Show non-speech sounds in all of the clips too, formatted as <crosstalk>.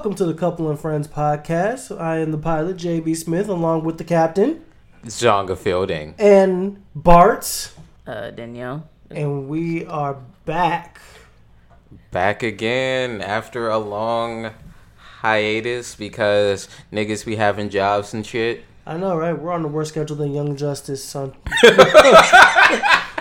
Welcome to the Couple and Friends podcast. I am the pilot, JB Smith, along with the captain Zonga Fielding. and Bart, Uh, Danielle. and we are back. Back again after a long hiatus because niggas be having jobs and shit. I know, right? We're on the worst schedule than Young Justice on <laughs>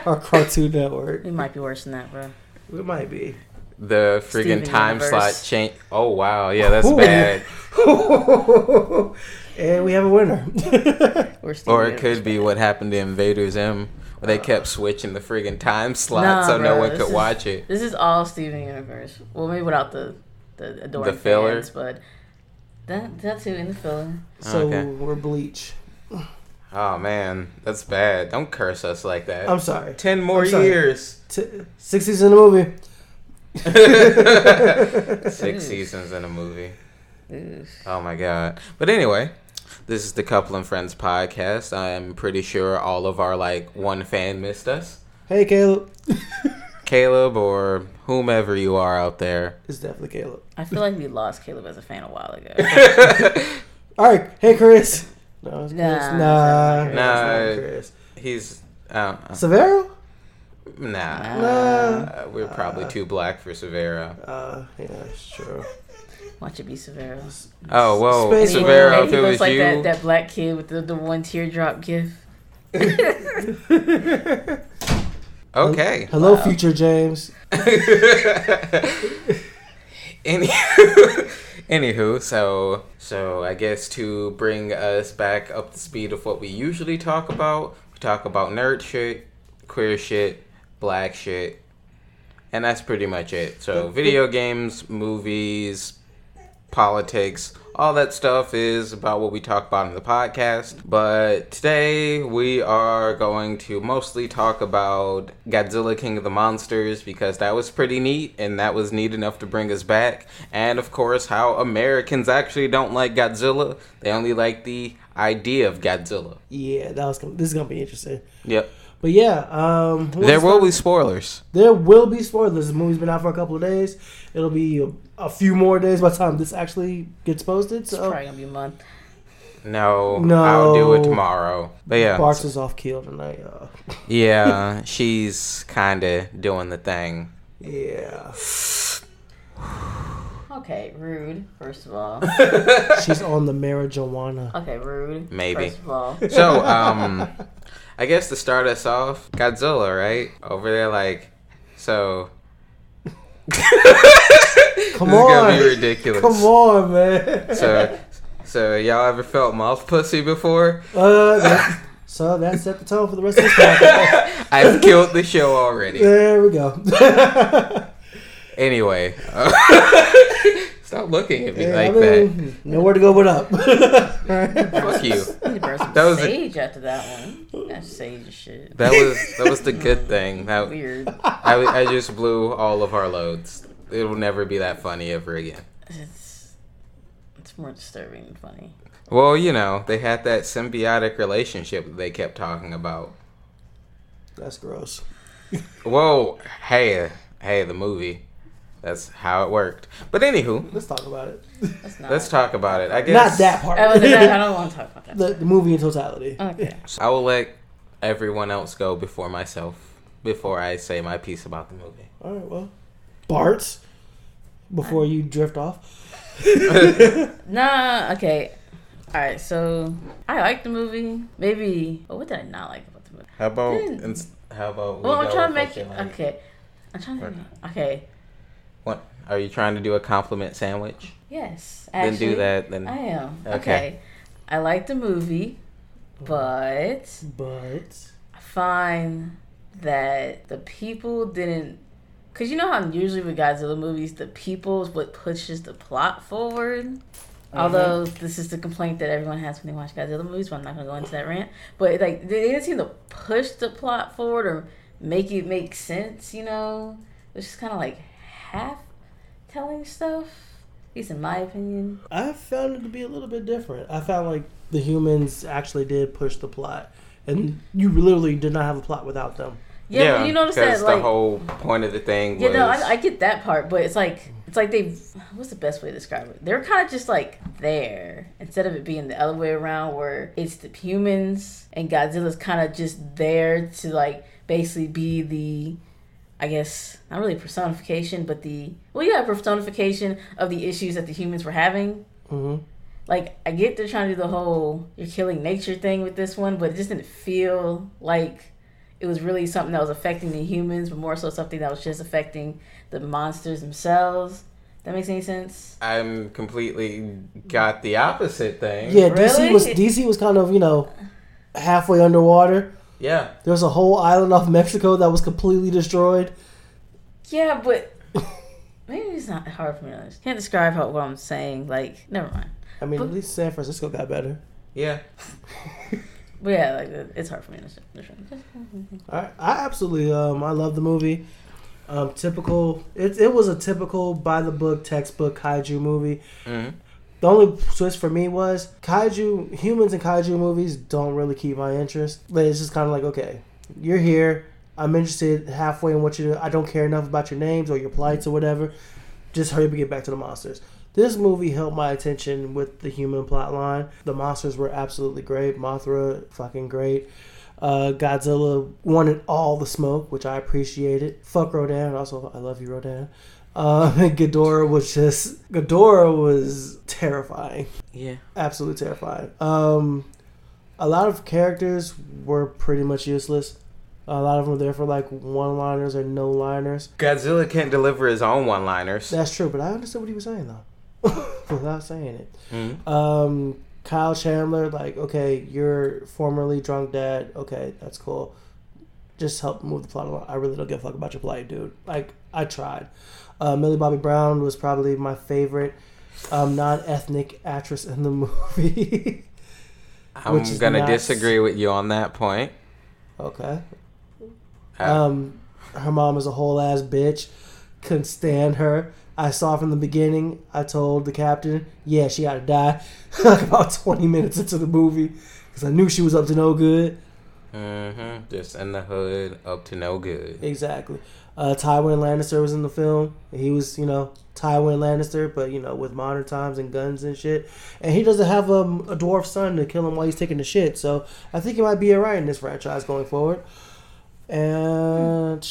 our Cartoon Network. We might be worse than that, bro. We might be. The Steven friggin' time Universe. slot change. Oh wow, yeah, that's Ooh. bad. <laughs> and we have a winner. <laughs> Or, Or it could be what happened to Invader Zim, where they kept uh, switching the friggin' time slot Nah, so no one could is- watch it. This is all Steven Universe. Well, maybe without the the adoring The filler? fans, but that that too in the filler. Oh, so Okay. we're Bleach. Oh man, that's bad. Don't curse us like that. I'm sorry. Ten more I'm sorry. years. T- six seasons in the movie. <laughs> Six seasons in a movie. Ooh. Oh my god. But anyway, this is the Couple and Friends podcast. I'm pretty sure all of our like one fan missed us. Hey, Caleb. <laughs> Caleb or whomever you are out there. It's definitely Caleb. I feel like we lost Caleb as a fan a while ago. <laughs> All right. Hey, Chris. No, it's Chris. Nah, Nah, it's it's not not Chris. Chris. He's uh, Severo? Nah. Nah. Nah. Uh, we're probably too black for Severo. Uh, yeah, it's true. Watch it be Severo. Oh whoa, Space he- Severo. If it looks was like you, that, that black kid with the, the one teardrop gift. <laughs> okay. Hello, Wow. future James. <laughs> Any, <laughs> anywho, so so I guess to bring us back up to speed of what we usually talk about, we talk about nerd shit, queer shit, black shit, and that's pretty much it. So video games, movies, politics, all that stuff is about what we talk about in the podcast. But today we are going to mostly talk about Godzilla King of the Monsters because that was pretty neat and that was neat enough to bring us back. And of course, how Americans actually don't like Godzilla, they only like the idea of Godzilla. Yeah, that was gonna, this is gonna be interesting. Yep. But yeah, um, There will the- be spoilers. there will be spoilers. The movie's been out for a couple of days. It'll be a, a few more days by the time this actually gets posted. It's So probably gonna be a month. No, No. I'll do it tomorrow. But yeah, Bart's is off keel tonight. Uh, <laughs> yeah, she's kind of doing the thing. yeah, Okay, rude. First of all. she's on the marijuana. Okay, rude. Maybe. First of all. So, um, I guess to start us off, Godzilla, right? Over there, like, so. <laughs> Come this is gonna on, be ridiculous. come on, man. So, so y'all ever felt mouth pussy before? Uh, that, so that set the tone for the rest of this podcast. <laughs> I've killed the show already. There we go. <laughs> Anyway, uh, stop looking at me Yeah, like I mean, Nowhere to go but up. that. <laughs> Fuck you. <laughs> Need to burn some That was a- after that one. That's sage shit. That was that was the good thing. <laughs> That Weird. I, I just blew all of our loads. It will never be that funny ever again. It's it's more disturbing than funny. Well, you know, they had that symbiotic relationship that they kept talking about. That's gross. Whoa, hey, hey, the movie. That's how it worked. But anywho, Let's talk about it. That's not. let's talk about it. I guess Not that part. Oh, I, I don't want to talk about that. <laughs> the, the movie in totality. Okay. I will let everyone else go before myself. Before I say my piece about the movie. All right, well, Bart. Before you drift off. <laughs> Nah. Okay. All right. So I like the movie. Maybe. But what did I not like about the movie? How about ins- how about? we Well, I'm trying to make it. like? Okay. I'm trying to. Or- Think, okay. What are you trying to do a compliment sandwich? Yes. then Actually, do that. Then I am. Okay. Okay. I like the movie, but But I find that the people didn't. Cause you know how usually with Godzilla movies, the people is what pushes the plot forward. Mm-hmm. Although this is the complaint that everyone has when they watch Godzilla movies, but I'm not gonna go into that rant. But like they didn't seem to push the plot forward or make it make sense. You know, it's just kind of like half telling stuff. At least in my opinion. I found it to be a little bit different. I found like the humans actually did push the plot, and you literally did not have a plot without them. Yeah, but you notice that because like the whole point of the thing was Yeah, no, I, I get that part, but it's like it's like they what's the best way to describe it? They're kind of just like there instead of it being the other way around where it's the humans and Godzilla's kind of just there to like basically be the I guess not really personification, but the well, yeah, personification of the issues that the humans were having. hmm Like I get they're trying to do the whole you're killing nature thing with this one, but it just didn't feel like it was really something that was affecting the humans, but more so something that was just affecting the monsters themselves. That makes any sense? I'm completely got the opposite thing. Yeah, DC was DC was kind of you know halfway underwater. Yeah. There was a whole island off Mexico that was completely destroyed. Yeah, but maybe it's not hard for me to understand. Can't describe how, what I'm saying. Like, never mind. I mean, But- at least San Francisco got better. Yeah. <laughs> But yeah, like it's hard for me to understand. I, I absolutely um I love the movie. Um, typical. It it was a typical by the book textbook kaiju movie. hmm The only twist for me was kaiju humans and kaiju movies don't really keep my interest. But it's just kind of like okay, you're here. I'm interested halfway in what you do. I don't care enough about your names or your plights or whatever. Just hurry up and get back to the monsters. This movie held my attention with the human plot line. The monsters were absolutely great. Mothra, fucking great. Uh, Godzilla wanted all the smoke, which I appreciated. Fuck Rodan. Also, I love you, Rodan. Uh, Ghidorah was just Ghidorah was terrifying, Yeah. absolutely terrifying. Um, a lot of characters were pretty much useless. A lot of them were there for like one-liners or no-liners. Godzilla can't deliver his own one-liners. That's true, but I understood what he was saying though, <laughs> without saying it. Mhm. Um, Kyle Chandler, like, okay, you're formerly drunk dad. Okay, that's cool. Just help move the plot along. I really don't give a fuck about your plight, dude. Like, I tried. Uh, Millie Bobby Brown was probably my favorite um, non-ethnic actress in the <laughs> movie. I'm gonna not- disagree with you on that point. okay. Uh, Um, her mom is a whole ass bitch. Couldn't stand her. I saw from the beginning. I told the captain, yeah, she got to die. <laughs> like about 20 minutes into the movie. Because I knew she was up to no good. Mm-hmm. Just in the hood, up to no good. Exactly. Uh, Tywin Lannister was in the film. He was, you know, Tywin Lannister, but, you know, with modern times and guns and shit. And he doesn't have um, a dwarf son to kill him while he's taking the shit. So I think he might be alright in this franchise going forward. And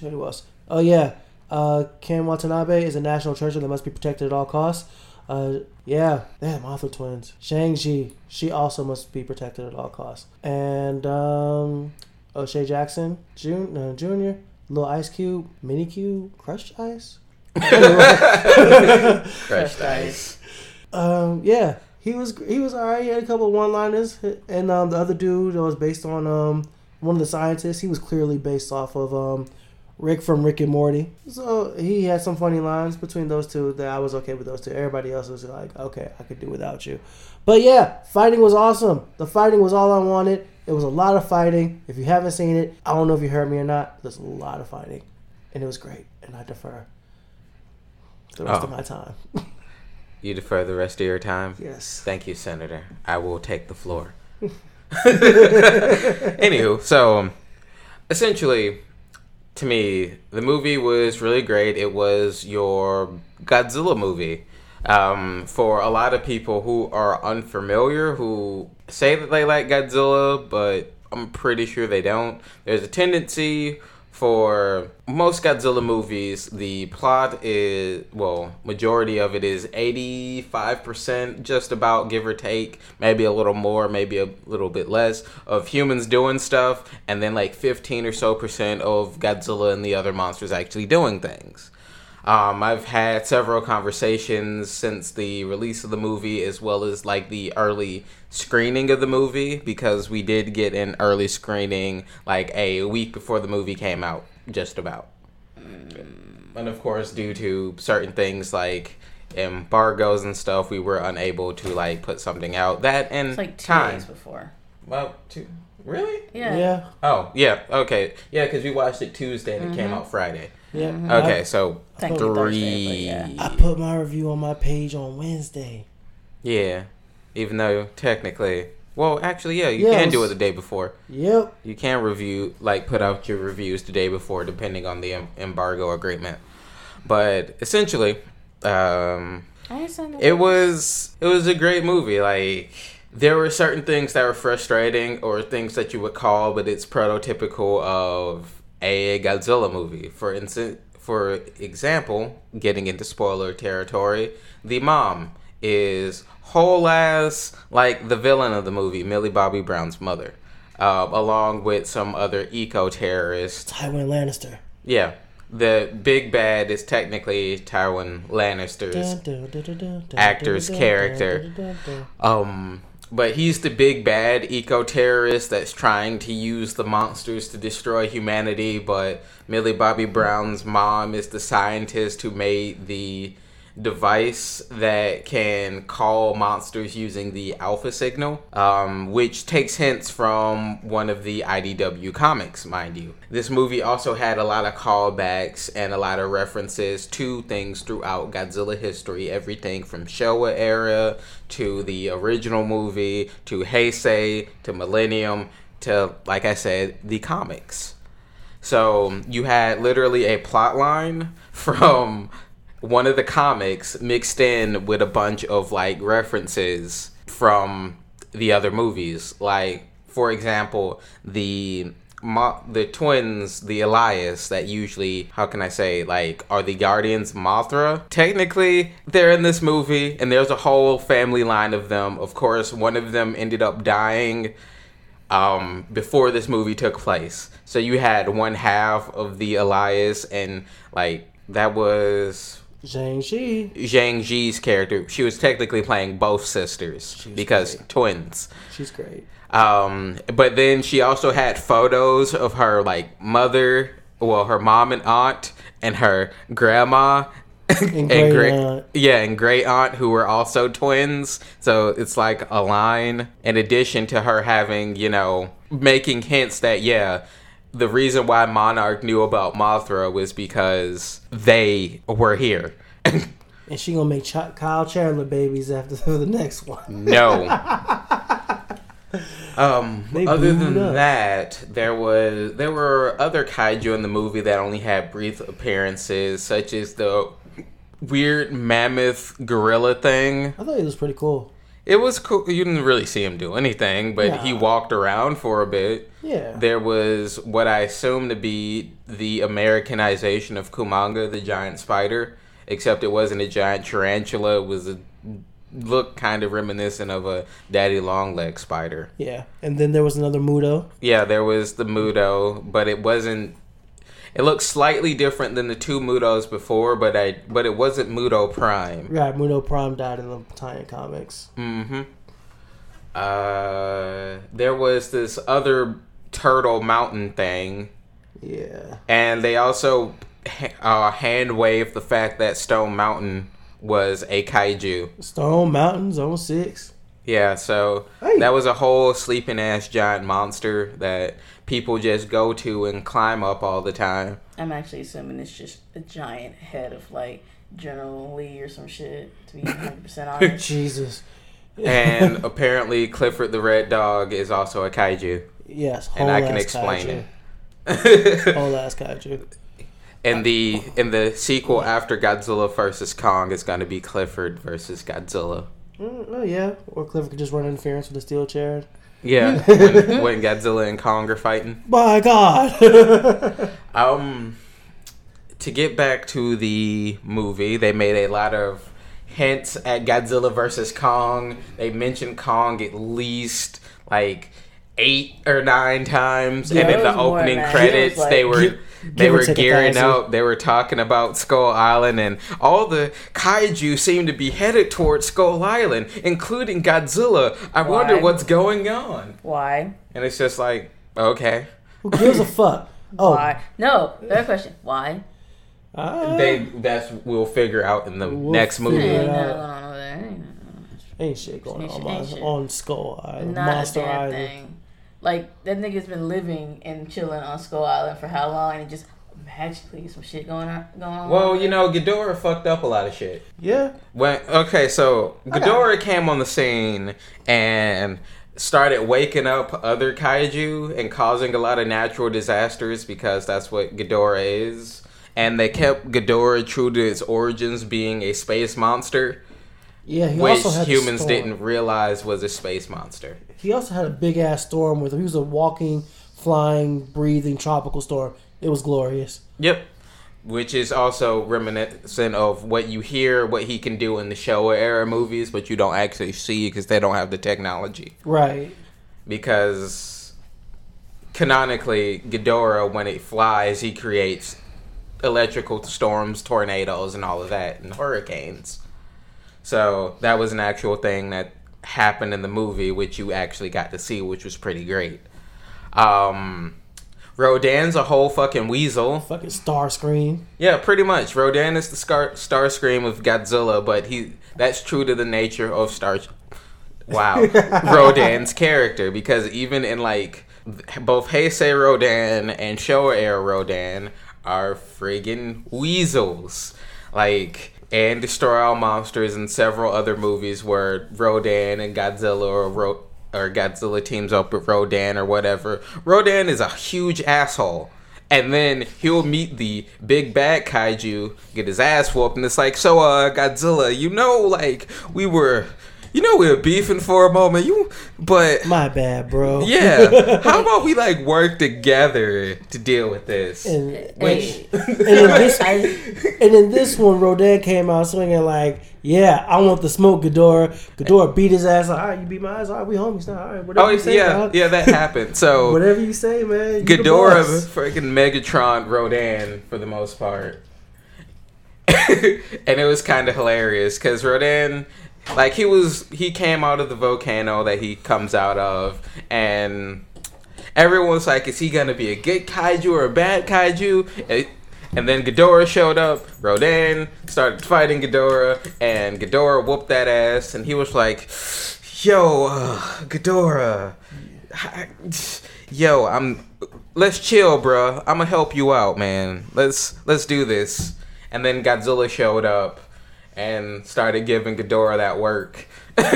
who else? Oh, yeah. Uh, Ken Watanabe is a national treasure that must be protected at all costs. Uh, yeah, damn, Mothra twins. Shang-Chi, she also must be protected at all costs. And, um, O'Shea Jackson Jun- uh, Jr., Little Ice Cube, Mini Cube, Crushed Ice. <laughs> Crushed ice. Um, yeah, he was he was alright. He had a couple of one-liners, and um, the other dude that was based on um one of the scientists. He was clearly based off of um Rick from Rick and Morty. So he had some funny lines between those two that I was okay with those two. Everybody else was like, okay, I could do without you. But yeah, fighting was awesome. The fighting was all I wanted. It was a lot of fighting. If you haven't seen it, I don't know if you heard me or not. There's a lot of fighting, and it was great. And I defer the rest Oh. of my time. <laughs> You defer the rest of your time. yes. Thank you, Senator. I will take the floor. <laughs> <laughs> Anywho, so um, essentially, to me, the movie was really great. It was your Godzilla movie. Um, for a lot of people who are unfamiliar, who say that they like Godzilla, but I'm pretty sure they don't. There's a tendency for most Godzilla movies, the plot is well, majority of it is 85% just about give or take, maybe a little more, maybe a little bit less of humans doing stuff and then like 15 or so percent of Godzilla and the other monsters actually doing things. Um, I've had several conversations since the release of the movie, as well as like the early screening of the movie, because we did get an early screening like a week before the movie came out, just about. And of course, due to certain things like embargoes and stuff, we were unable to like put something out. That and It's like two time. days before. Well, two. Really? Yeah. Yeah. Oh, yeah. Okay. Yeah, because we watched it Tuesday and it came out Friday. Yeah. Okay, so Technically Thursday, three. yeah. I, I put my review on my page on Wednesday. Yeah, even though technically, well, actually, yeah, you Yeah, can do it the day before. Yep. You can review, like, put out your reviews the day before, depending on the em- embargo agreement. But essentially, Um, I ain't seen no it was it was a great movie. Like there were certain things that were frustrating or things that you would call, but it's prototypical of a Godzilla movie. For instance, for example, getting into spoiler territory, the mom is whole ass like the villain of the movie, Millie Bobby Brown's mother, uh, along with some other eco terrorists Tywin Lannister. yeah. The big bad is technically Tywin Lannister's actor's character. um but he's the big bad eco terrorist that's trying to use the monsters to destroy humanity, but Millie Bobby Brown's mom is the scientist who made the device that can call monsters using the alpha signal, um, which takes hints from one of the IDW comics, mind you. This movie also had a lot of callbacks and a lot of references to things throughout Godzilla history, everything from Showa era to the original movie to Heisei to Millennium to, like I said, the comics. So you had literally a plot line <laughs> from one of the comics mixed in with a bunch of like references from the other movies. Like, for example, the Mo- the twins, the Elias, that usually, how can I say, like, are the Guardians Mothra? Technically, they're in this movie, and there's a whole family line of them. Of course, one of them ended up dying um, before this movie took place. So you had one half of the Elias, and like that was Zhang Shi. Zhang Ji's character. She was technically playing both sisters She was because great. twins. She's great. Um, but then she also had photos of her like mother, well, her mom and aunt, and her grandma. And <laughs> great great, yeah, and great aunt who were also twins. So it's like a line. In addition to her having, you know, making hints that yeah, the reason why Monarch knew about Mothra was because they were here. <laughs> And she gonna make Ch- Kyle Chandler babies after <laughs> the next one. No. <laughs> Um, other than up. that, there was there were other kaiju in the movie that only had brief appearances, such as the weird mammoth gorilla thing. I thought it was pretty cool. It was cool. You didn't really see him do anything, but he walked around for a bit. Yeah. There was what I assume to be the Americanization of Kumonga, the giant spider, except it wasn't a giant tarantula. It was a look kind of reminiscent of a daddy long leg spider. Yeah. And then there was another MUTO. Yeah, there was the MUTO, but it wasn't. It looked slightly different than the two MUTOs before, but I but it wasn't MUTO Prime. Right, MUTO Prime died in the Titan comics. Mm-hmm. Uh, there was this other turtle mountain thing, Yeah. and they also uh, hand waved the fact that Stone Mountain was a kaiju. Stone Mountain, Zone 6. Yeah, so Hey. that was a whole sleeping ass giant monster that people just go to and climb up all the time. I'm actually assuming it's just a giant head of like General Lee or some shit. To be 100 percent <laughs> honest. Jesus. And <laughs> apparently, Clifford the Red Dog is also a kaiju. Yes, And I can explain kaiju. it. <laughs> Whole ass kaiju. And the in the sequel after Godzilla versus Kong is going to be Clifford versus Godzilla. Mm, oh yeah, or Clifford could just run interference with the steel chair. Yeah, <laughs> when, when Godzilla and Kong are fighting. My God. <laughs> Um, to get back to the movie, they made a lot of hints at Godzilla versus Kong. They mentioned Kong at least like eight or nine times, Yeah, and in the opening credits, It was they like- were. Give- they were gearing thousand. up. They were talking about Skull Island, and all the kaiju seem to be headed towards Skull Island, including Godzilla. I wonder what's going on. Why? And it's just like, okay. Who gives a <laughs> fuck? Oh, Why? No. Better question. Why? ah, they that's we'll figure out in the We'll next movie. figure Ain't it nothing out. going on over there. Ain't ain't shit going Ain't on shit, on, ain't shit. on Skull Island, Not Monster a damn Island. thing. Like that nigga's been living and chilling on Skull Island for how long, and it just magically some shit going on going on. Well, you know, Ghidorah fucked up a lot of shit. Yeah, When okay, so Okay. Ghidorah came on the scene and started waking up other kaiju and causing a lot of natural disasters because that's what Ghidorah is. and they kept Ghidorah true to its origins being a space monster, Yeah, he which humans didn't realize was a space monster. He also had a big ass storm with him. He was a walking, flying, breathing tropical storm. It was glorious. Yep. Which is also reminiscent of what you hear, what he can do in the Showa era movies, but you don't actually see because they don't have the technology. Right. Because canonically, Ghidorah, when it flies, he creates electrical storms, tornadoes, and all of that, and hurricanes. So that was an actual thing that happened in the movie, which you actually got to see, which was pretty great. Um, Rodan's a whole fucking weasel. Fucking Starscream. Yeah, pretty much. Rodan is the scar- Starscream of Godzilla, but he that's true to the nature of Star. Wow, <laughs> Rodan's character because even in like both Heisei Rodan and Showa era Rodan are friggin' weasels, like and destroy all monsters and several other movies where Rodan and Godzilla or Ro- or Godzilla teams up with Rodan or whatever. Rodan is a huge asshole. And then he'll meet the big bad kaiju, get his ass whooped, and it's like, so uh Godzilla, you know, like we were you know we are beefing for a moment. You but My bad, bro. yeah. <laughs> How about we like work together to deal with this? And, Which and in this I, and in this one, Rodan came out swinging like, "Yeah, I want the smoke, Ghidorah." Ghidorah beat his ass. Like, all right, you beat my ass. All right, we homies now. All right, whatever Oh you say, yeah, dog. yeah, that <laughs> happened. So Whatever you say, man. You the Ghidorah, freaking Megatron, Rodan for the most part, <laughs> and it was kind of hilarious because Rodan, like he was, he came out of the volcano that he comes out of, and everyone's like, "Is he gonna be a good kaiju or a bad kaiju?" And, and then Ghidorah showed up. Rodan started fighting Ghidorah, and Ghidorah whooped that ass, and he was like, "Yo, uh, Ghidorah." yo, I'm let's chill, bruh. I'm gonna help you out, man. Let's let's do this. And then Godzilla showed up and started giving Ghidorah that work. <laughs> okay,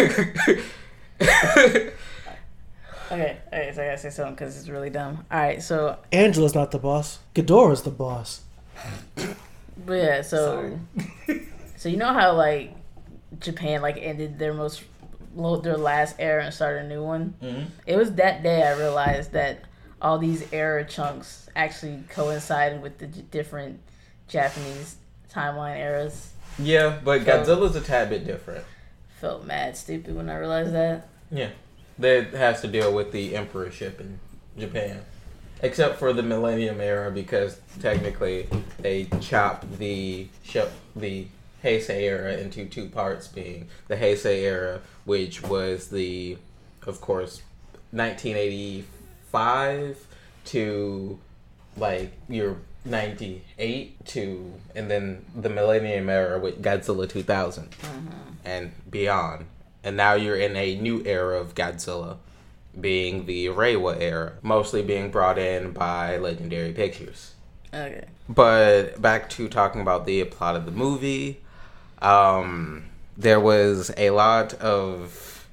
okay, so I gotta say something because it's really dumb. All right, so Angela's not the boss. Ghidorah's the boss. but yeah, so <laughs> so you know how like Japan like ended their most their last era and started a new one. Mhm. It was that day I realized that all these era chunks actually coincided with the j- different Japanese timeline eras. Yeah, but Godzilla's a tad bit different. Felt mad stupid when I realized that. Yeah, that has to deal with the emperorship in Japan, except for the Millennium era because technically they chopped the shop the Heisei era into two parts, being the Heisei era, which was the, of course, 1985 to like your 98 to and then the millennium era with godzilla 2000 and beyond. And now you're in a new era of godzilla being the reiwa era mostly being brought in by legendary pictures. Okay. but back to talking about the plot of the movie um there was a lot of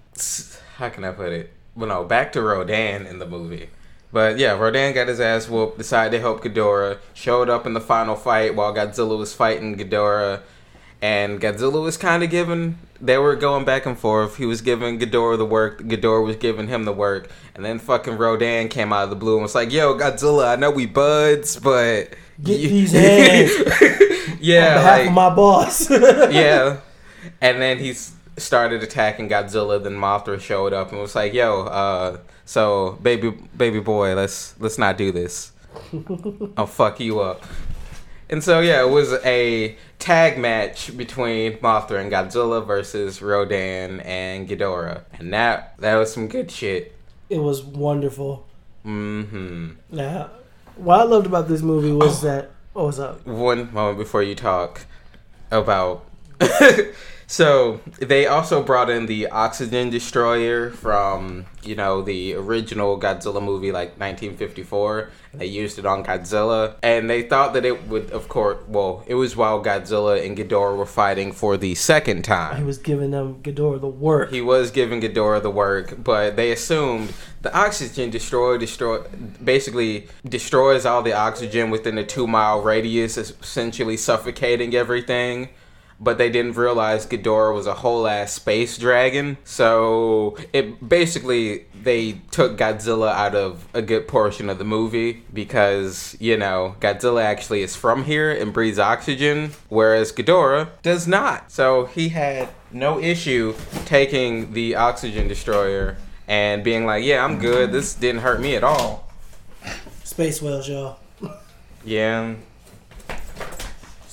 how can i put it? Well no back to rodan in the movie but yeah, Rodan got his ass whooped, decided to help Ghidorah, showed up in the final fight while Godzilla was fighting Ghidorah, and Godzilla was kind of giving, they were going back and forth. He was giving Ghidorah the work, Ghidorah was giving him the work, and then fucking Rodan came out of the blue and was like, yo, Godzilla, I know we buds, but. Get you- these <laughs> hands <laughs> yeah, on behalf like, of my boss. <laughs> yeah. And then he started attacking Godzilla. Then Mothra showed up and was like, "Yo, uh, so baby, baby boy, let's let's not do this. <laughs> I'll fuck you up." And so yeah, it was a tag match between Mothra and Godzilla versus Rodan and Ghidorah, and that that was some good shit. it was wonderful. Mm hmm Now, what I loved about this movie was that. What was up? One moment before you talk about <laughs> so they also brought in the oxygen destroyer from you know the original Godzilla movie like 1954 they used it on Godzilla and they thought that it would of course well it was while Godzilla and Ghidorah were fighting for the second time. He was giving them Ghidorah the work. he was giving Ghidorah the work but they assumed the oxygen destroyer destroy basically destroys all the oxygen within a 2 mile radius essentially suffocating everything but they didn't realize Ghidorah was a whole ass space dragon. So it basically they took Godzilla out of a good portion of the movie because you know Godzilla actually is from here and breathes oxygen, whereas Ghidorah does not. So he had no issue taking the oxygen destroyer and being like, "Yeah, I'm good. This didn't hurt me at all." Space whales, y'all. Yeah.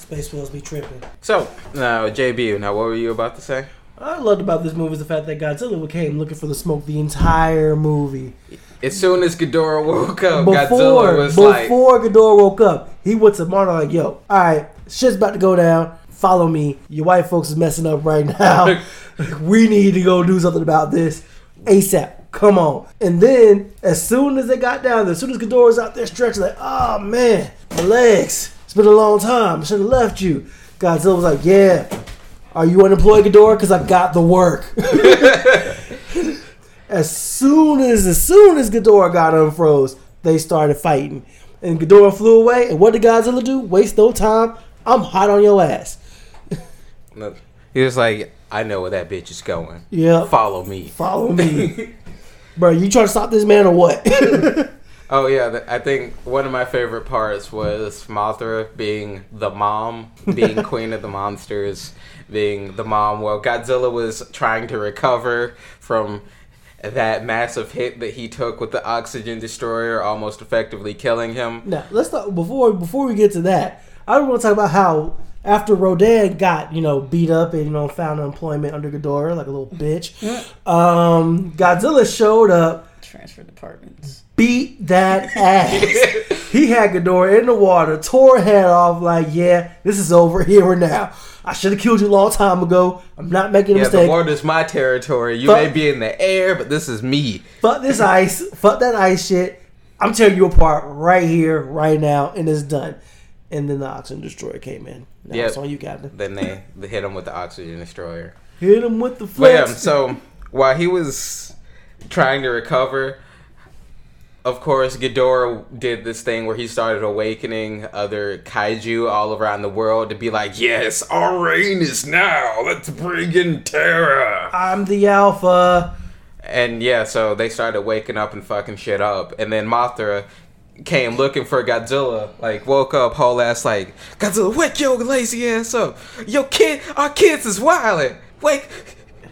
Space whales be tripping. So now, JB, now what were you about to say? I loved about this movie is the fact that Godzilla came looking for the smoke the entire movie. As soon as Ghidorah woke up, Before Godzilla was like, before Ghidorah woke up, he went to Marta like, "Yo, all right, shit's about to go down. Follow me. Your white folks is messing up right now. <laughs> we need to go do something about this ASAP. Come on." And then, as soon as they got down there, as soon as Ghidorah was out there stretching, like, "Oh man, my legs. It's been a long time. I should have left you." Godzilla was like, "Yeah." Are you unemployed, Ghidorah? Because I got the work. <laughs> as soon as as soon as Ghidorah got unfroze, they started fighting. And Ghidorah flew away. And what did Godzilla do? Waste no time. I'm hot on your ass. he was like, I know where that bitch is going. Yeah. Follow me. Follow me. <laughs> Bro, you trying to stop this man or what? <laughs> Oh yeah, I think one of my favorite parts was Mothra being the mom, being <laughs> queen of the monsters, being the mom while Godzilla was trying to recover from that massive hit that he took with the oxygen destroyer, almost effectively killing him. now, let's talk before before we get to that. I want to talk about how after Rodan got, you know, beat up and you know found employment under Ghidorah like a little bitch, um, Godzilla showed up Transfer departments. beat that ass. <laughs> he had Ghidorah in the water, tore her head off, like, yeah, this is over here and now. I should have killed you a long time ago. I'm not making a Yeah, the mistake. water's my territory. You Fuck. may be in the air, but this is me. Fuck this ice. Fuck that ice shit. I'm tearing you apart right here, right now, and it's done. And then the oxygen destroyer came in. Now Yep. it's on you, Captain. Then they, they hit him with the oxygen destroyer. Hit him with the But yeah, flex. so while he was trying to recover, of course, Ghidorah did this thing where he started awakening other kaiju all around the world to be like, yes, our reign is now. Let's bring in terror. I'm the alpha. And yeah, so they started waking up and fucking shit up. And then Mothra came looking for Godzilla, like woke up whole ass like, Godzilla, wake your lazy ass up. Your kid, our kids is wildin'. Wake,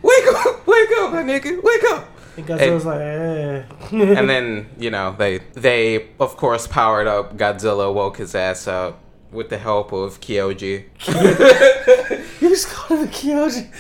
wake up, wake up, my nigga, wake up. And Godzilla's like, eh. And then, you know, they, they of course powered up Godzilla, woke his ass up with the help of Kyoji. <laughs> <laughs> you just called him Kyoji.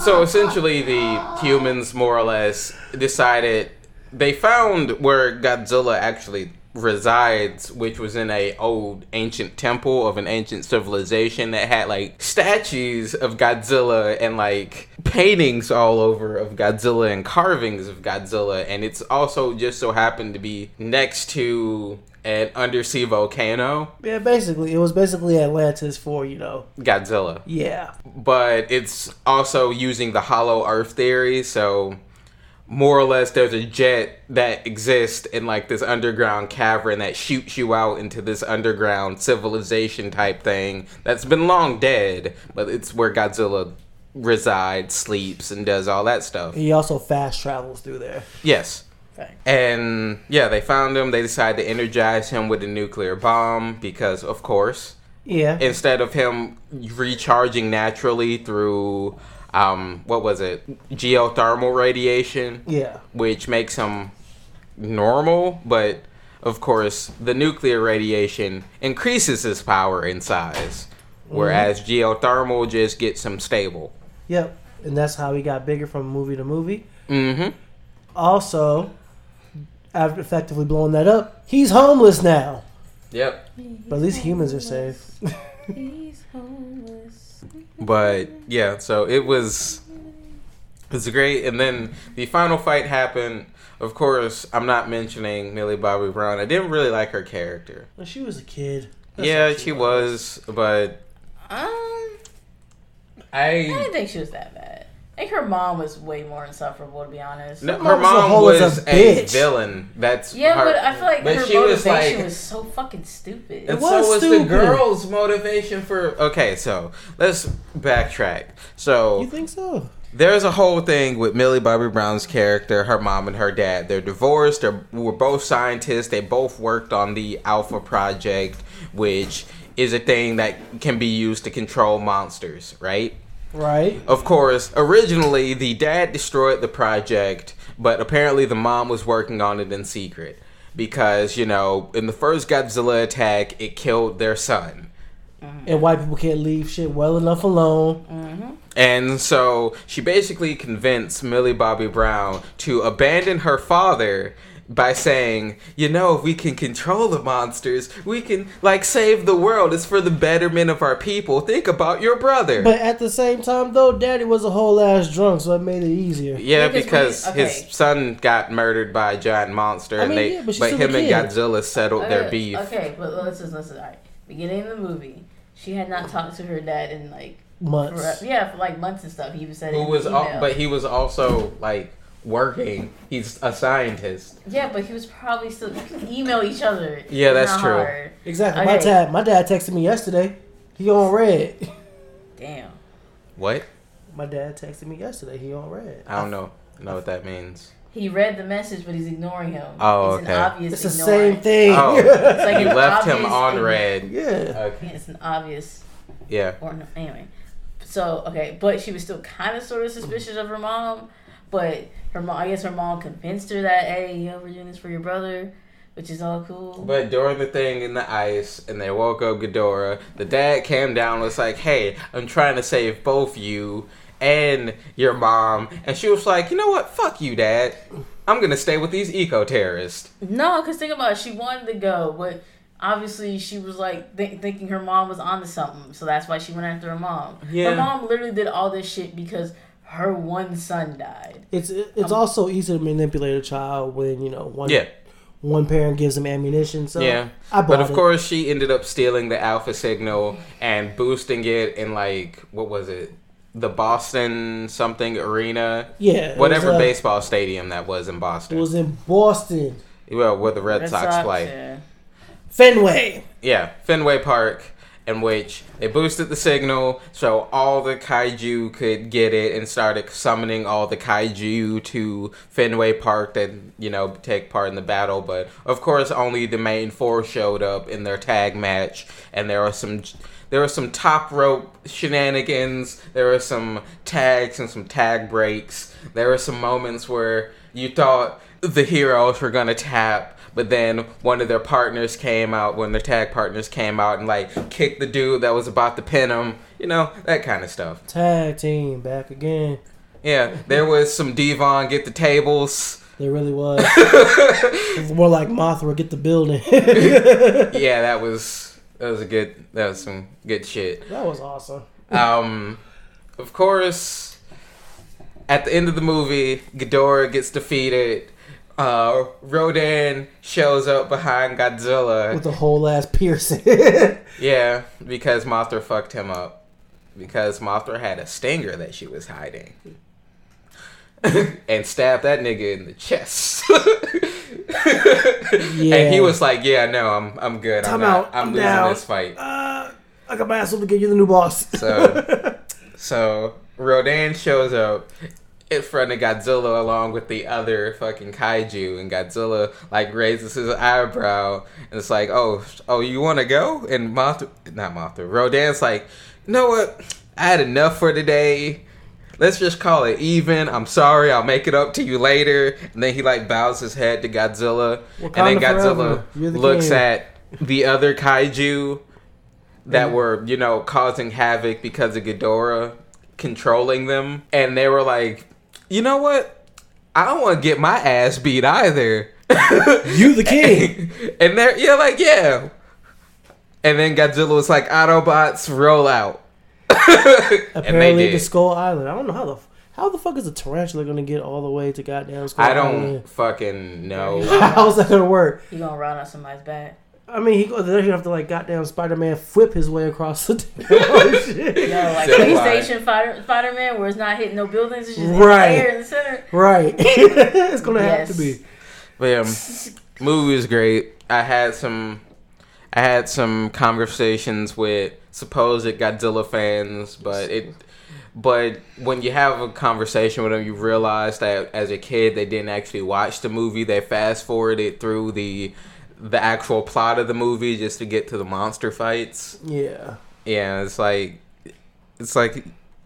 so essentially the humans more or less decided they found where Godzilla actually resides which was in a old ancient temple of an ancient civilization that had like statues of Godzilla and like paintings all over of Godzilla and carvings of Godzilla. And it's also just so happened to be next to an undersea volcano. Yeah, basically, it was basically Atlantis for you know. Godzilla. Yeah, but it's also using the hollow earth theory so more or less there's a jet that exists in like this underground cavern that shoots you out into this underground civilization type thing that's been long dead but it's where godzilla resides sleeps and does all that stuff. He also fast travels through there. yes. And yeah they found him. They decided to energize him with a nuclear bomb because of course Yeah, instead of him recharging naturally through um what was it geothermal radiation yeah. which makes him normal but of course the nuclear radiation increases his power in size whereas geothermal just gets him stable Yep, and that's how he got bigger from movie to movie. mm-hmm Also, after effectively blowing that up, he's homeless now. yep But at least humans are safe. He's homeless. But yeah, so it was it's great. And then the final fight happened. Of course, I'm not mentioning Millie Bobby Brown. I didn't really like her character. Well, she was a kid. That's yeah, all she was, but Um, I I didn't think she was that bad. I think her mom was way more insufferable, to be honest. no, Her her mom was a mom hoe as was a a, villain. That's Yeah, her- but I feel like her she was motivation like- was so fucking stupid. It And was so was the girl's motivation for. Okay, so let's backtrack. So You think so? there's a whole thing with Millie Bobby Brown's character, her mom and her dad. They're divorced. They were both scientists. They both worked on the Alpha Project, which is a thing that can be used to control monsters, right? Right. Of course, originally the dad destroyed the project, but apparently the mom was working on it in secret because, you know, in the first Godzilla attack, it killed their son. And white people can't leave shit well enough alone. Mm-hmm. And so she basically convinced Millie Bobby Brown to abandon her father by saying, you know, if we can control the monsters, we can, like, save the world. It's for the betterment of our people. Think about your brother. But at the same time, though, Daddy was a whole ass drunk, so it made it easier. yeah, Because we- because okay. his son got murdered by a giant monster, I and mean, they, yeah, but but, him and. Godzilla settled their uh, beef. Okay, but listen, listen. All right, beginning of the movie, she had not talked to her dad in like Months. forever. yeah, for like months and stuff. He even said Who was, the al- but he was also like working. He's a scientist. yeah, but he was probably still. You can email each other. Yeah, that's true. hard. Exactly. My dad, my dad texted me yesterday. He on read. Damn. What? My dad texted me yesterday. He on read. I don't know. Know what that means? He read the message, but he's ignoring him. Oh, it's okay. An obvious It's the ignoring. same thing. Oh. <laughs> it's like you left him on ign- read. yeah. Okay. It's an obvious Yeah. or no, anyway. So okay, but she was still kind of sort of suspicious of her mom. But her mom, I guess her mom convinced her that hey, yo, we're doing this for your brother, which is all cool. But during the thing in the ice, and they woke up Ghidorah, the dad came down and was like, "Hey, I'm trying to save both you and your mom," and she was like, "You know what? Fuck you, dad. I'm gonna stay with these eco terrorists." no, because think about it, she wanted to go, but obviously she was like th- thinking her mom was onto something, so that's why she went after her mom. Yeah. Her mom literally did all this shit because her one son died. It's it's Um, also easy to manipulate a child when you know one Yeah, one parent gives them ammunition. So yeah. I bought But of it. course, she ended up stealing the alpha signal and boosting it in like what was it? The Boston something arena, yeah, whatever was, uh, baseball stadium that was in Boston. It was in Boston, well, where the Red, Sox, play. yeah. Fenway. Yeah, Fenway Park, in which they boosted the signal so all the kaiju could get it and started summoning all the kaiju to Fenway Park that, you know, take part in the battle. But of course, only the main four showed up in their tag match, and there were some. There were some top rope shenanigans. There were some tags and some tag breaks. There were some moments where you thought the heroes were gonna tap, but then one of their partners came out, one of their tag partners came out and like kicked the dude that was about to pin him. You know, that kind of stuff. Tag team back again. Yeah, there was some D-Von get the tables. There really was. <laughs> it was more like Mothra get the building. <laughs> Yeah, that was that was a good that was some good shit. that was awesome. Um, of course, at the end of the movie, Ghidorah gets defeated. Uh, Rodan shows up behind Godzilla. With the whole ass piercing. <laughs> Yeah, because Mothra fucked him up. Because Mothra had a stinger that she was hiding. <laughs> and stabbed that nigga in the chest. Yeah. <laughs> And he was like, "Yeah, no, I'm I'm good. I'm Time not, out. I'm I'm losing down." this fight." uh, I got my ass up to get you the new boss. So- So Rodan shows up in front of Godzilla along with the other fucking kaiju, and Godzilla like raises his eyebrow and it's like, "Oh, oh, you want to go?" And Mothra, not Mothra, Rodan's like, "You know what? I had enough for today. Let's just call it even. I'm sorry. I'll make it up to you later." And then he like bows his head to Godzilla, and then Godzilla the looks king. at the other kaiju that were, you know, causing havoc because of Ghidorah controlling them. And they were like, you know what? I don't want to get my ass beat either. <laughs> You the king. <laughs> and they're, yeah, like, yeah. And then Godzilla was like, Autobots, roll out. <laughs> Apparently, did. the Skull Island. I don't know how the how the fuck is a tarantula gonna get all the way to goddamn Skull I don't Island? fucking know. How's that gonna work? You gonna ride on somebody's back? I mean, he go there. He have to like goddamn Spider Man flip his way across the. oh, shit. No, like Zip line. PlayStation Fighter Spider Man, where it's not hitting no buildings, it's just Right. in the center. Right. <laughs> it's gonna have to be. But yeah, movie was great. I had some, I had some conversations with supposed Godzilla fans, but it, but when you have a conversation with them, you realize that as a kid they didn't actually watch the movie. They fast forwarded through the, the actual plot of the movie just to get to the monster fights. Yeah. Yeah, it's like, it's like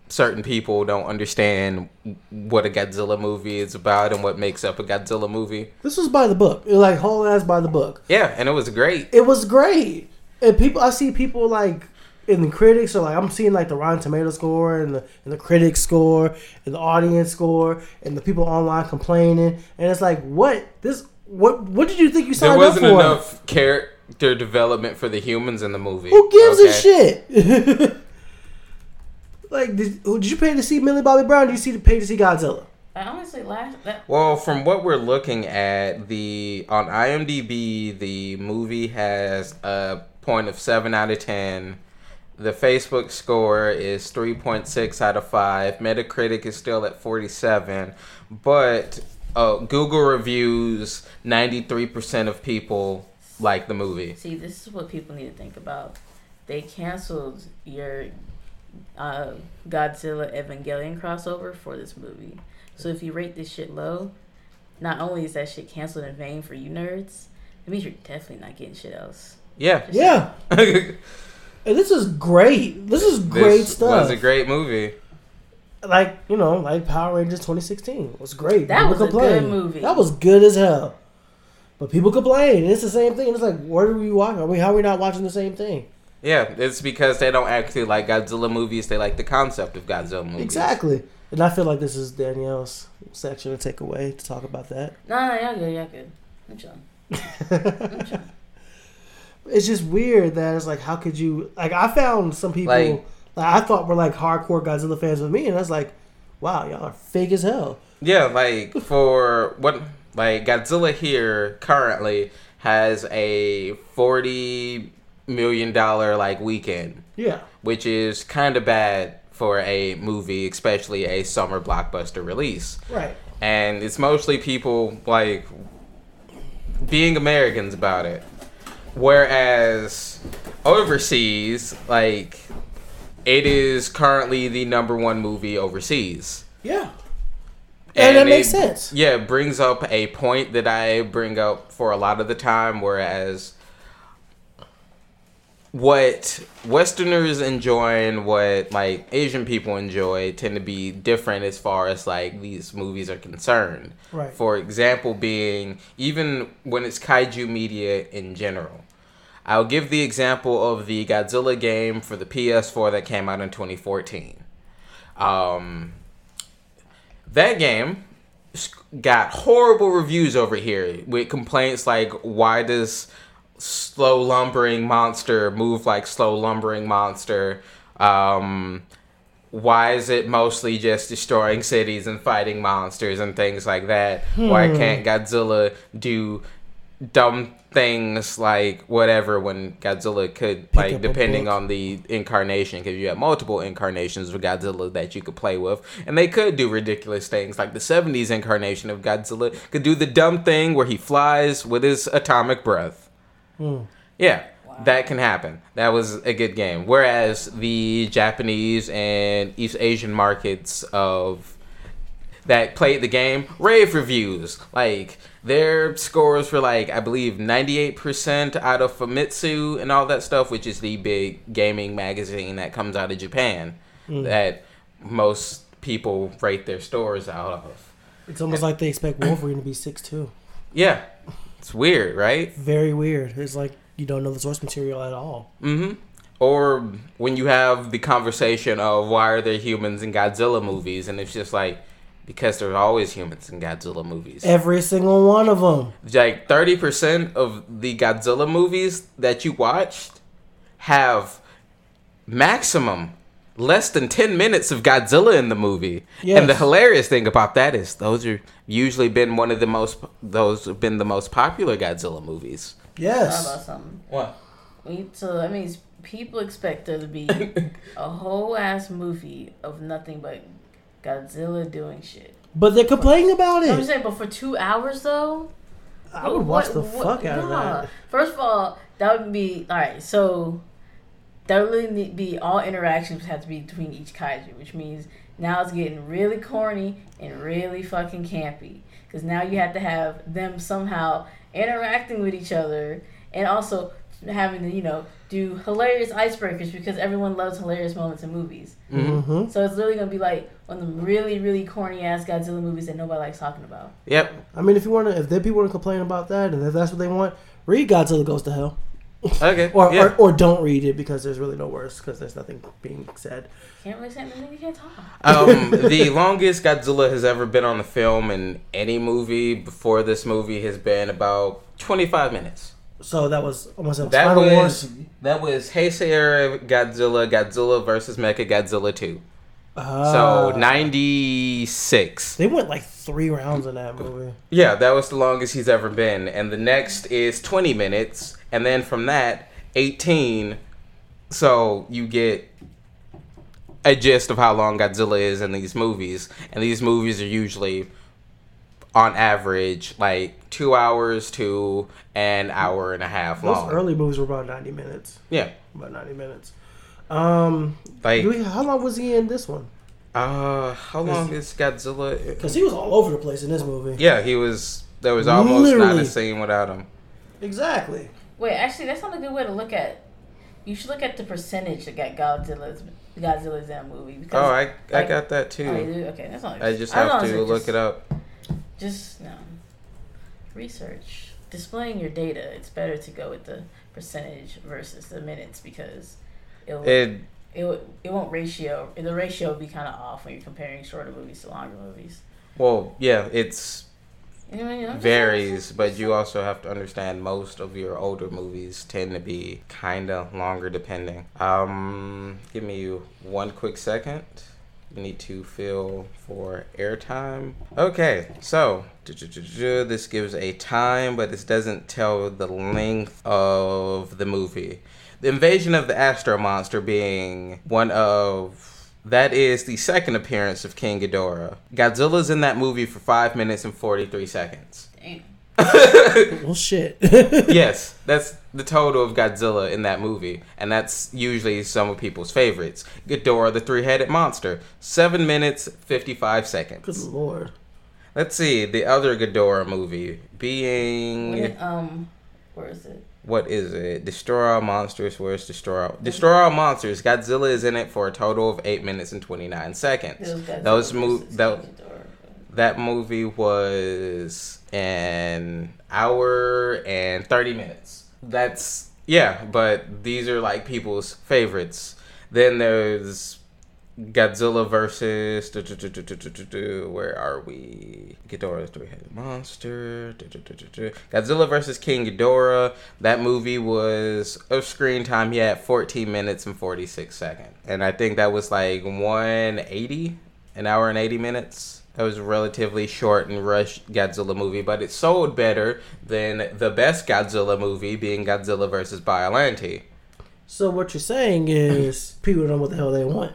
certain people don't understand what a Godzilla movie is about and what makes up a Godzilla movie. This was by the book. It was like whole ass by the book. Yeah, and it was great. It was great. And people, I see people like in the critics are like I'm seeing like the Rotten Tomato score and the and the critic score and the audience score and the people online complaining and it's like what this what what did you think you signed There wasn't up for? enough character development for the humans in the movie. Who gives okay? a shit? <laughs> like did, did you pay to see Millie Bobby Brown? Did you see to pay to see Godzilla? I honestly last that Well, from what we're looking at, the on IMDb, the movie has a point of seven out of ten. The Facebook score is three point six out of five. Metacritic is still at forty seven, but uh, Google reviews ninety three percent of people like the movie. see this is what people need to think about. They canceled your uh, Godzilla Evangelion crossover for this movie. So if you rate this shit low, not only is that shit canceled in vain for you nerds, it means you're definitely not getting shit else. Yeah. Yeah, <laughs> this and this is great. This is great stuff. This was a great movie. Like you know, like Power Rangers 2016 it was great. That was a good movie. That was good as hell. But people complain. It's the same thing. It's like, where are we watching? I mean, how are we not watching the same thing? Yeah, it's because they don't actually like Godzilla movies. They like the concept of Godzilla movies. Exactly. And I feel like this is Danielle's section to take away to talk about that. No, no, y'all good, y'all good. I'm chilling. <laughs> I'm chilling. it's just weird that it's like, how could you? Like, I found some people Like- like, I thought we were like hardcore Godzilla fans with me, and I was like, wow, y'all are fake as hell. Yeah, like for what like Godzilla here currently has a forty million dollar like weekend, Yeah. which is kind of bad for a movie, especially a summer blockbuster release. Right. And it's mostly people like being Americans about it. Whereas overseas, like it is currently the number one movie overseas. Yeah. And that makes it- sense. Yeah, it brings up a point that I bring up for a lot of the time, whereas what Westerners enjoy and what like Asian people enjoy tend to be different as far as like these movies are concerned. Right. For example, being even when it's kaiju media in general. I'll give the example of the Godzilla game for the PS4 that came out in 2014. Um, that game got horrible reviews over here with complaints like, why does slow lumbering monster move like slow lumbering monster? Um, why is it mostly just destroying cities and fighting monsters and things like that? Why can't Godzilla do dumb things like whatever when Godzilla could up like depending on the incarnation because you have multiple incarnations of Godzilla that you could play with and they could do ridiculous things like the 70s incarnation of Godzilla could do the dumb thing where he flies with his atomic breath. Yeah, that can happen. That was a good game. Whereas the Japanese and East Asian markets of that played the game rave reviews. Like their scores were like I believe 98% out of Famitsu and all that stuff, which is the big gaming magazine that comes out of Japan that most people rate their stores out of. It's almost like they expect Wolverine to be six two. Yeah. It's weird, right? Very weird. It's like you don't know the source material at all. Mm-hmm. Or when you have the conversation of why are there humans in Godzilla movies, and it's just like because there's always humans in Godzilla movies. Every single one of them. like thirty percent of the Godzilla movies that you watched have maximum less than 10 minutes of Godzilla in the movie. Yes. And the hilarious thing about that is those are usually been one of the most those have been the most popular Godzilla movies. How Yes. about something? What? We, so that means people expect there to be <laughs> a whole ass movie of nothing but Godzilla doing shit. But they're complaining about it. You know I'm saying, but for two hours though, I would watch What- the what- fuck out of that. First of all, that would be all right. So that would really need be all interactions have to be between each kaiju, which means now it's getting really corny and really fucking campy. Because now you have to have them somehow interacting with each other and also having to you know do hilarious icebreakers because everyone loves hilarious moments in movies. Mm-hmm. So it's literally gonna be like one the really really corny ass Godzilla movies that nobody likes talking about. Yep. I mean, if you want to, if there people want to complain about that, and if that's what they want, read Godzilla Goes to Hell, Okay. <laughs> or yeah. or, or don't read it because there's really no worse because there's nothing being said. Can't really say anything. You can't talk. um, <laughs> the longest Godzilla has ever been on the film in any movie before this movie has been about 25 minutes. So that was almost That final was warranty. that was Heisei era Godzilla, Godzilla versus Mecha Godzilla 2. Ah. So 96. They went like three rounds in that movie. Yeah, that was the longest he's ever been. And the next is 20 minutes. And then from that, 18. So you get a gist of how long Godzilla is in these movies. And these movies are usually, on average, like two hours to an hour and a half Those long. early movies were about ninety minutes. Yeah. About ninety minutes. Um, Like, do we- how long was he in this one? uh, how long is Godzilla? Because he was all over the place in this movie. Yeah, he was. There was almost not Literally. a scene without him. Exactly. Wait, actually, that's not a good way to look at. You should look at the percentage that got Godzilla's Godzilla's in that movie. Because, Oh, I I like- got that Oh, too. do? Okay, that's not. I just have to know, look just, it up. Just no. Research displaying your data. It's better to go with the percentage versus the minutes because it It it, it won't ratio. The ratio will be kind of off when you're comparing shorter movies to longer movies. well, yeah, it's You know, what I mean? Varies, but you also have to understand most of your older movies tend to be kind of longer depending. Um, give me one quick second. We need to fill for airtime. Okay, so this gives a time, but this doesn't tell the length of the movie. The invasion of the Astro Monster being one of that is the second appearance of King Ghidorah. Godzilla's in that movie for five minutes and forty three seconds. Damn. <laughs> Well, shit. <laughs> yes, <laughs> that's the total of Godzilla in that movie, and that's usually some of people's favorites. Ghidorah, the three-headed monster, seven minutes fifty-five seconds. Good seconds. lord. Let's see the other Ghidorah movie being When um, where is it? What is it? Destroy All Monsters. Where's Destroy All? Destroy All Monsters. Godzilla is in it for a total of eight minutes and twenty-nine seconds. Those move that that movie was an hour and 30 minutes. That's yeah, but these are like people's favorites. Then there's Godzilla versus where are we? Ghidorah, the three-headed monster. Godzilla versus King Ghidorah. That movie was of screen time. He had 14 minutes and 46 seconds, and I think that was like 180, an hour and 80 minutes. That was a relatively short and rushed Godzilla movie, but it sold better than the best Godzilla movie, being Godzilla versus Biollante. So what you're saying is people don't know what the hell they want.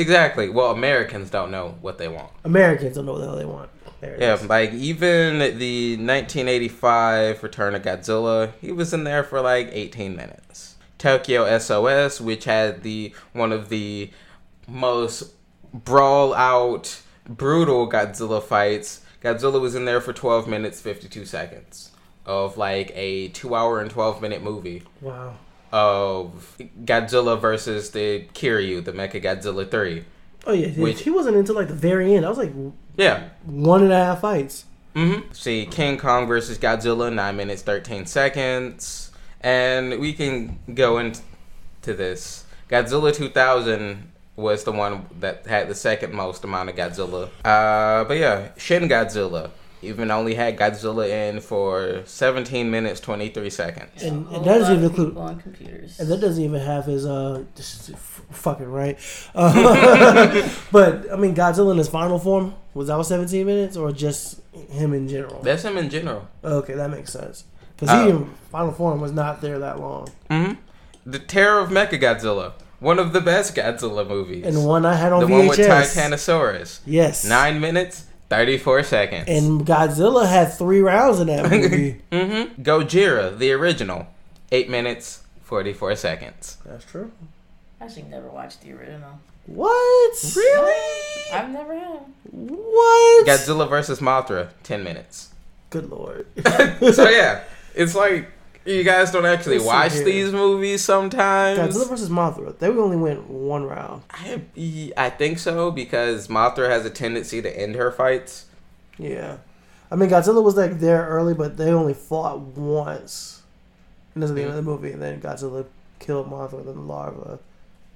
Exactly. Well, Americans don't know what they want. Americans don't know what the hell they want. There Yeah, is. like even the 1985 Return of Godzilla, he was in there for like 18 minutes. Tokyo SOS, which had the one of the most brawl out, brutal Godzilla fights, Godzilla was in there for 12 minutes 52 seconds of like a two hour and 12 minute movie Wow. Of Godzilla versus the Kiryu, the Mecha Godzilla 3. Oh yeah, he- Which- he wasn't until like the very end. I was like Yeah, one and a half fights. Mm-hmm. See, King Kong versus Godzilla, 9 minutes, 13 seconds. And we can go into this. Godzilla 2000 was the one that had the second most amount of Godzilla. Uh, but yeah, Shin Godzilla. Even only had Godzilla in for 17 minutes 23 seconds. And- and that doesn't even include- on computers. And that doesn't even have his uh, this is f- fucking right. Uh, <laughs> but I mean, Godzilla in his final form was that was 17 minutes or just him in general? That's him in general. Okay, that makes sense. Because he Oh. in final form was not there that long. hmm The Terror of Mechagodzilla, one of the best Godzilla movies. And the one I had on the VHS. one with Titanosaurus. Yes. Nine minutes, 34 seconds. And Godzilla had three rounds in that movie. <laughs> mm-hmm. Gojira, the original, eight minutes, 44 seconds. That's true. I actually never watched the original. What? Really? I've never had. What? Godzilla versus Mothra, 10 minutes. Good lord. <laughs> so yeah, it's like you guys don't actually watch here. these movies sometimes. Godzilla versus Mothra. They only went one round. I, I think so because Mothra has a tendency to end her fights. Yeah. I mean, Godzilla was like there early, but they only fought once. And this is the end of the movie, and then Godzilla killed Mothra, then the larva.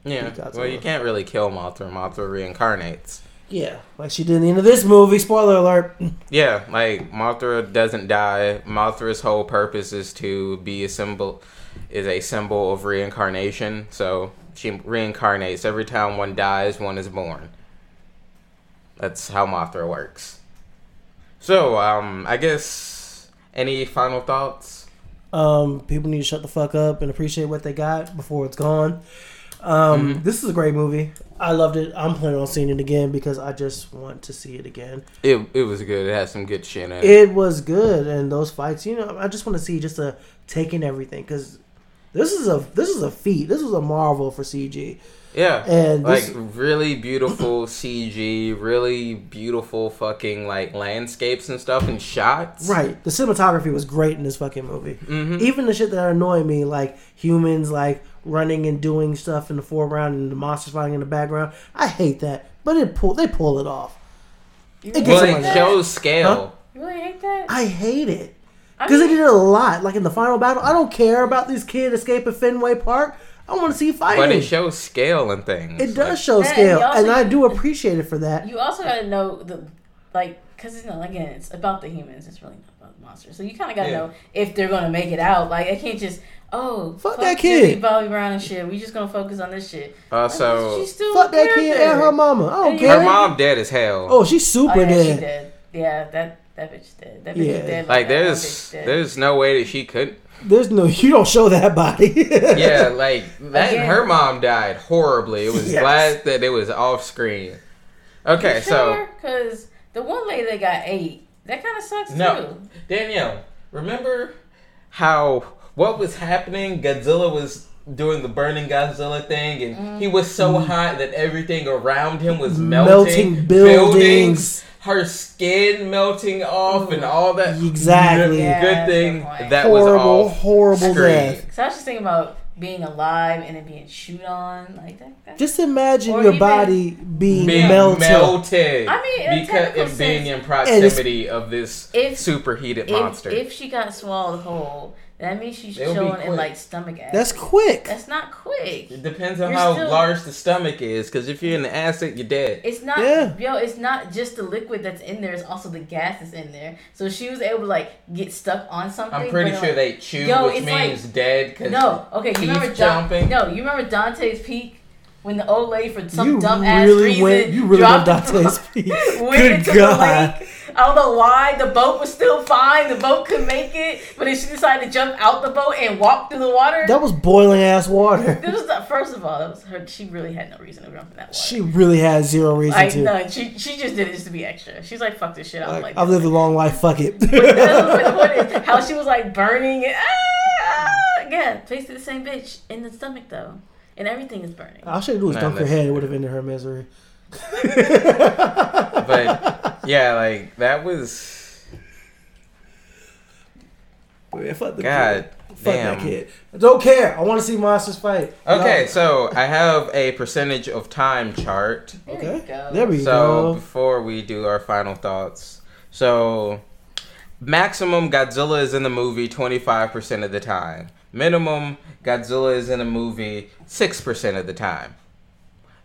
Yeah. Well, you can't really kill Mothra. Mothra reincarnates. Yeah, like she did in the end of this movie. Spoiler alert. Yeah, like Mothra doesn't die. Mothra's whole purpose is to be a symbol, is a symbol of reincarnation. So she reincarnates every time one dies, one is born. That's how Mothra works. So, um, I guess any final thoughts? Um, people need to shut the fuck up and appreciate what they got before it's gone. Um, This is a great movie. I loved it. I'm planning on seeing it again because I just want to see it again. It it was good. It had some good shit in it. It was good, and those fights, you know, I just want to see just a taking everything because this is a this is a feat. This was a marvel for CG. Yeah. And like really beautiful <clears throat> CG, really beautiful fucking like landscapes and stuff and shots. Right. The cinematography was great in this fucking movie. Mhm. Even the shit that annoyed me, like humans like running and doing stuff in the foreground and the monsters fighting in the background. I hate that, but it pull they pull it off. You It really gets Well, on it that? shows scale. You really hate that? I hate it I because they did it a lot. Like in the final battle, I don't care about these kids escaping Fenway Park. I want to see fighting. But it shows scale and things. It does Like, show And scale, you also- and I do appreciate it for that. You also got to know the like because you know again it's about the humans. It's really not about the monsters. So you kind of got to Yeah. know if they're gonna make it out. Like I can't just oh Fuck that Judy kid. Bobby Brown and shit. We just gonna focus on this shit. Uh, also, she's still Fuck that kid character. and her mama. I don't care. her mom dead as hell. Oh, she's super Oh, yeah, dead. she dead. Yeah, that that bitch dead. That bitch Yeah. dead. like that there's dead. there's no way that she could. There's no, you don't show that body. <laughs> Yeah, <laughs> like that. Again. Her mom died horribly. It was Yes. glad that it was off screen. Okay, so because the one lady that got eight, that kind of sucks No. too. Danielle, remember how what was happening? Godzilla was doing the burning Godzilla thing, and he was so mm. hot that everything around him was melting. Melting buildings. her skin melting off, and all that. Mm. Exactly. Yeah, Good thing the point. that was horrible, all horrible screen. death. So I was just thinking about being alive and then being shoot on like that. that Just imagine Or your body being being melted. melted. I mean, in a because technical of being in proximity of this If- superheated if, monster. if she got swallowed whole, that means she's It'll chilling in like stomach acid. That's quick. That's not quick. it depends on You're how still- large the stomach is, because if you're in the acid, you're dead. It's not, Yeah. yo. It's not just the liquid that's in there. It's also the gas that's in there. So she was able to like get stuck on something. I'm pretty but, sure like, they chew, Yo, which it's like- means dead. Cause No, okay. You remember Don- jumping. No, you remember Dante's Peak when the old lady for some you dumb ass really reason went. You really went dropped Dante's boat- <laughs> feet. went Good into God. The lake. I don't know why the boat was still fine. The boat could make it, but then she decided to jump out the boat and walk through the water. That was boiling ass water. This was the first of all. That was her. She really had no reason to jump in that water. She really had zero reason like to. no, she she just did it just to be extra. She's like, fuck this shit. I'm Like, like, I've lived a long life. Fuck it. But the point is how she was like burning it. Ah, yeah, basically the same bitch in the stomach though, and everything is burning. All she had to do was Nah, dunk her that's- head. It would have ended her misery. but yeah, like that was Man, fuck the God kid. Fuck damn. that kid. I don't care. I want to see monsters fight. Okay, No. so I have a percentage of time chart. There Okay. you go. There we So go. So before we do our final thoughts, so maximum Godzilla is in the movie 25% of the time. Minimum Godzilla is in a movie 6% of the time.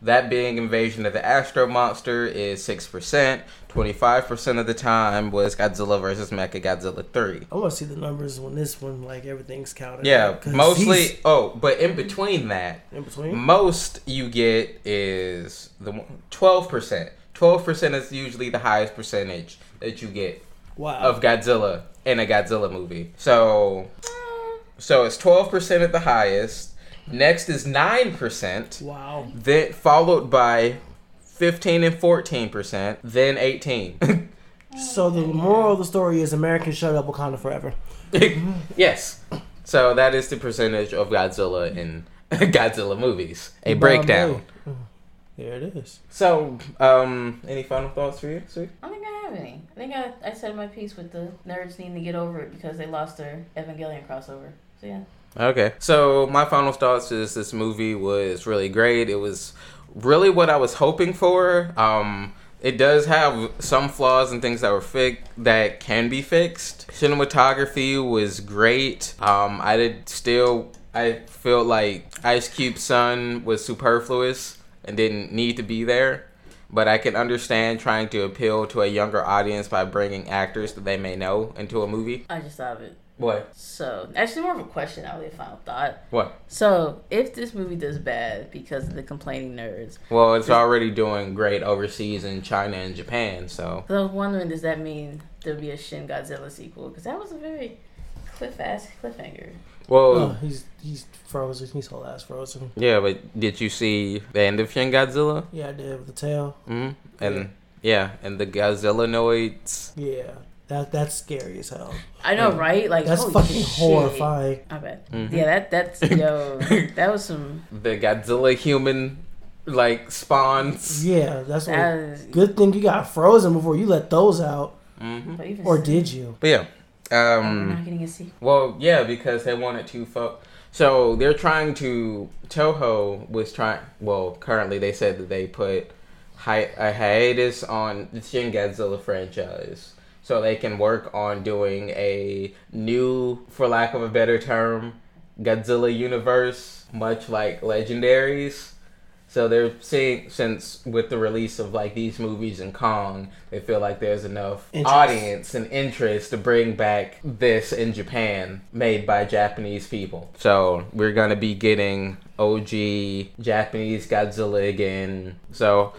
That being Invasion of the Astro Monster is 6%. 25% of the time was Godzilla vs. Mechagodzilla 3. I want to see the numbers when this one, like everything's counted. Yeah, mostly. he's Oh, but in between that, in between. most you get is the one- 12%. 12% is usually the highest percentage that you get Wow. of Godzilla in a Godzilla movie. So, so it's 12% at the highest. Next is 9%. wow. Then followed by 15 and 14%, then 18. <laughs> So the moral of the story is Americans shut up Wakanda forever. <laughs> yes. So that is the percentage of Godzilla in <laughs> Godzilla movies. A Bombay. breakdown. There it is. So, um, any final thoughts for you, Sue? I don't think I have any. I think I, I said my piece with the nerds needing to get over it because they lost their Evangelion crossover. So yeah. Okay. So my final thoughts is this movie was really great. It was really what I was hoping for. Um, it does have some flaws and things that were fi- that can be fixed. Cinematography was great. Um, I did still I feel like Ice Cube's son was superfluous and didn't need to be there. But I can understand trying to appeal to a younger audience by bringing actors that they may know into a movie. I just thought of it. What? So actually more of a question, not really a final thought. What? So if this movie does bad because of the complaining nerds, Well, it's already doing great overseas in China and Japan, so. so I was wondering, does that mean there'll be a Shin Godzilla sequel? Because that was a very cliff ass cliffhanger. Well, Oh, he's he's frozen. He's whole ass frozen. yeah, but did you see the end of Shin Godzilla? Yeah, I did with the tail. hmm And yeah, and the Godzilla noids. Yeah, that that's scary as hell. I know, Mm. right? Like That's holy fucking shit. horrifying. I bet. Mhm. Yeah, that that's <laughs> yo. that was some. The Godzilla human, like, spawns. Yeah, that's what. That is, Good thing you got frozen before you let those out, hmm or still, did you? But yeah. we're Um, not getting a sequel. Well, yeah, because they wanted to fuck. So they're trying to. Toho was trying. Well, currently they said that they put hi- a hiatus on the Shin Godzilla franchise, so they can work on doing a new, for lack of a better term, Godzilla universe, much like Legendaries. So they're seeing since with the release of like these movies and Kong, they feel like there's enough Interest. audience and interest to bring back this in Japan, made by Japanese people. So we're gonna be getting OG Japanese Godzilla again. So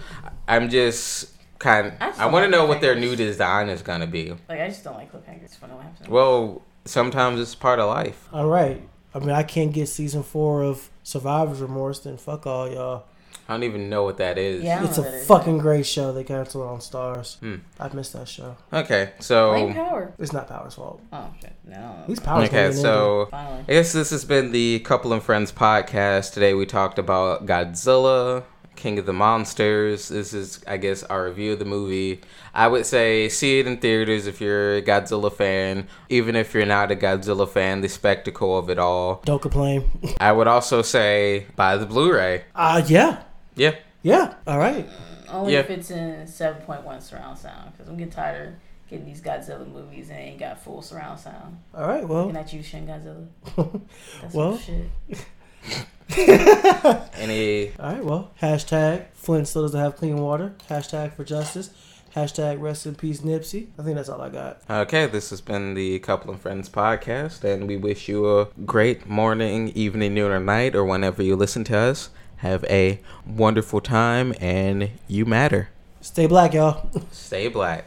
I'm just kind. I I, want to like know what their new design is gonna be. Like I just don't like cliffhangers. It's what happens. Well, sometimes it's part of life. All right. I mean, I can't get season four of Survivor's Remorse. Then fuck all y'all. I don't even know what that is. Yeah. It's a know what fucking great show. They canceled on Starz. Hmm. I missed that show. Okay, so Blame power. It's not Power's fault. Oh shit. No. He's Power's okay, fault. so Finally. I guess this has been the Couple and Friends podcast. Today we talked about Godzilla, King of the Monsters. This is, I guess, our review of the movie. I would say see it in theaters if you're a Godzilla fan. Even if you're not a Godzilla fan, the spectacle of it all. don't complain. <laughs> I would also say buy the Blu-ray. Uh yeah, Yeah, yeah. All right. Only Yeah. if it's in 7.1 surround sound. Because I'm getting tired of getting these Godzilla movies and they ain't got full surround sound. All right. Looking Well, at you, Shin Godzilla. <laughs> That's Well. <laughs> some shit. any all right. Well, hashtag Flint still doesn't have clean water. Hashtag for justice. Hashtag rest in peace Nipsey. I think that's all I got. Okay, this has been the Couple and Friends podcast, and we wish you a great morning, evening, noon, or night, or whenever you listen to us. Have a wonderful time, and you matter. Stay black, y'all. Stay black.